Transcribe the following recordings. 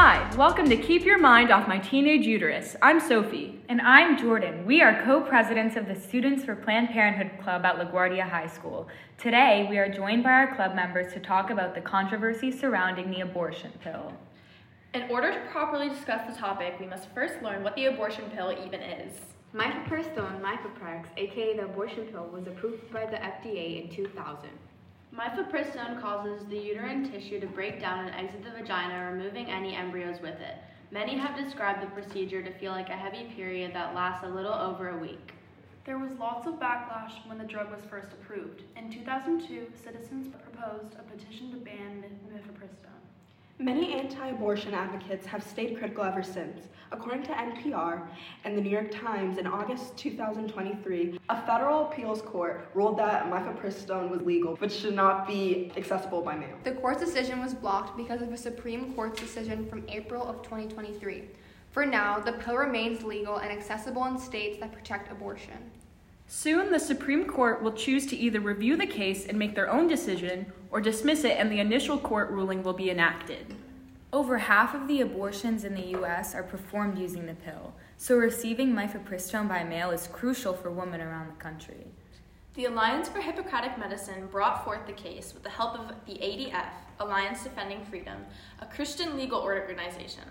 Hi, welcome to Keep Your Mind Off My Teenage Uterus. I'm Sophie. And I'm Jordan. We are co presidents of the Students for Planned Parenthood Club at LaGuardia High School. Today, we are joined by our club members to talk about the controversy surrounding the abortion pill. In order to properly discuss the topic, we must first learn what the abortion pill even is. Mifepristone, Mifeprex, aka the abortion pill, was approved by the FDA in 2000. Mifepristone causes the uterine tissue to break down and exit the vagina, removing any embryos with it. Many have described the procedure to feel like a heavy period that lasts a little over a week. There was lots of backlash when the drug was first approved. In 2002, citizens proposed a petition to ban mifepristone. Many anti abortion advocates have stayed critical ever since. According to NPR and the New York Times, in August 2023, a federal appeals court ruled that mifepristone was legal but should not be accessible by mail. The court's decision was blocked because of a Supreme Court decision from April of 2023. For now, the pill remains legal and accessible in states that protect abortion. Soon, the Supreme Court will choose to either review the case and make their own decision or dismiss it and the initial court ruling will be enacted. Over half of the abortions in the U.S. are performed using the pill, so receiving mifepristone by mail is crucial for women around the country. The Alliance for Hippocratic Medicine brought forth the case with the help of the ADF, Alliance Defending Freedom, a Christian legal organization.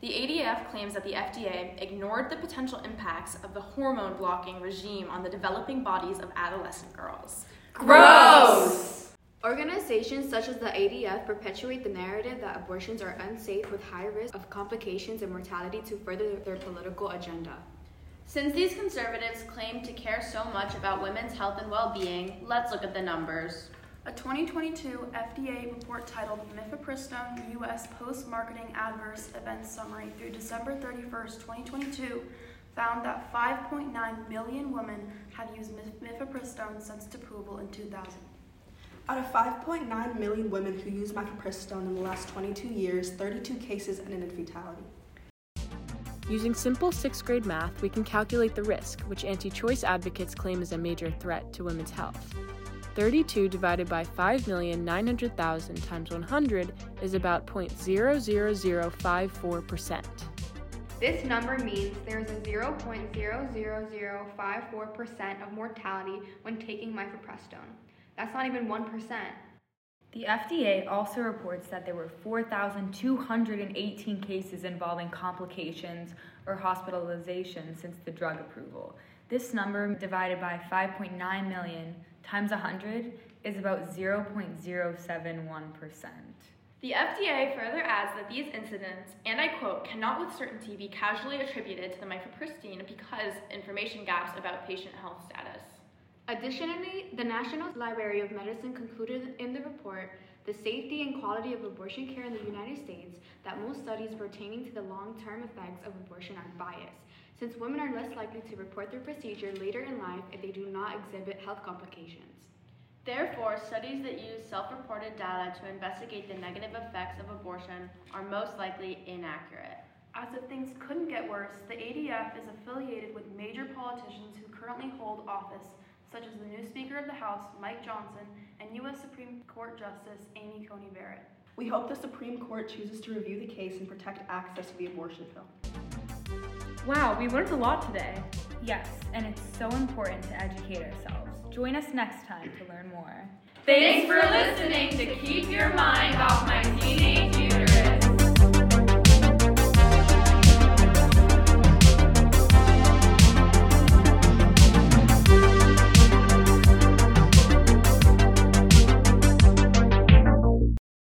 The ADF claims that the FDA ignored the potential impacts of the hormone blocking regime on the developing bodies of adolescent girls. Gross! Organizations such as the ADF perpetuate the narrative that abortions are unsafe with high risk of complications and mortality to further their political agenda. Since these conservatives claim to care so much about women's health and well being, let's look at the numbers. A 2022 FDA report titled Mifepristone U.S. Post Marketing Adverse Events Summary through December 31, 2022, found that 5.9 million women have used mifepristone since its approval in 2000. Out of 5.9 million women who used mifepristone in the last 22 years, 32 cases ended in fatality. Using simple sixth grade math, we can calculate the risk, which anti choice advocates claim is a major threat to women's health. 32 divided by 5,900,000 times 100 is about 0.00054%. This number means there is a 0.00054% of mortality when taking mifepristone. That's not even 1%. The FDA also reports that there were 4,218 cases involving complications or hospitalization since the drug approval. This number divided by 5.9 million times 100 is about 0.071%. The FDA further adds that these incidents, and I quote, cannot with certainty be casually attributed to the mifepristone because information gaps about patient health status. Additionally, the National Library of Medicine concluded in the report the safety and quality of abortion care in the United States that most studies pertaining to the long term effects of abortion are biased, since women are less likely to report their procedure later in life if they do not exhibit health complications. Therefore, studies that use self reported data to investigate the negative effects of abortion are most likely inaccurate. As if things couldn't get worse, the ADF is affiliated with major politicians who currently hold office, such as the new Speaker of the House, Mike Johnson, and U.S. Supreme Court Justice Amy Coney Barrett. We hope the Supreme Court chooses to review the case and protect access to the abortion pill. Wow, we learned a lot today. Yes, and it's so important to educate ourselves. Join us next time to learn more. Thanks for listening to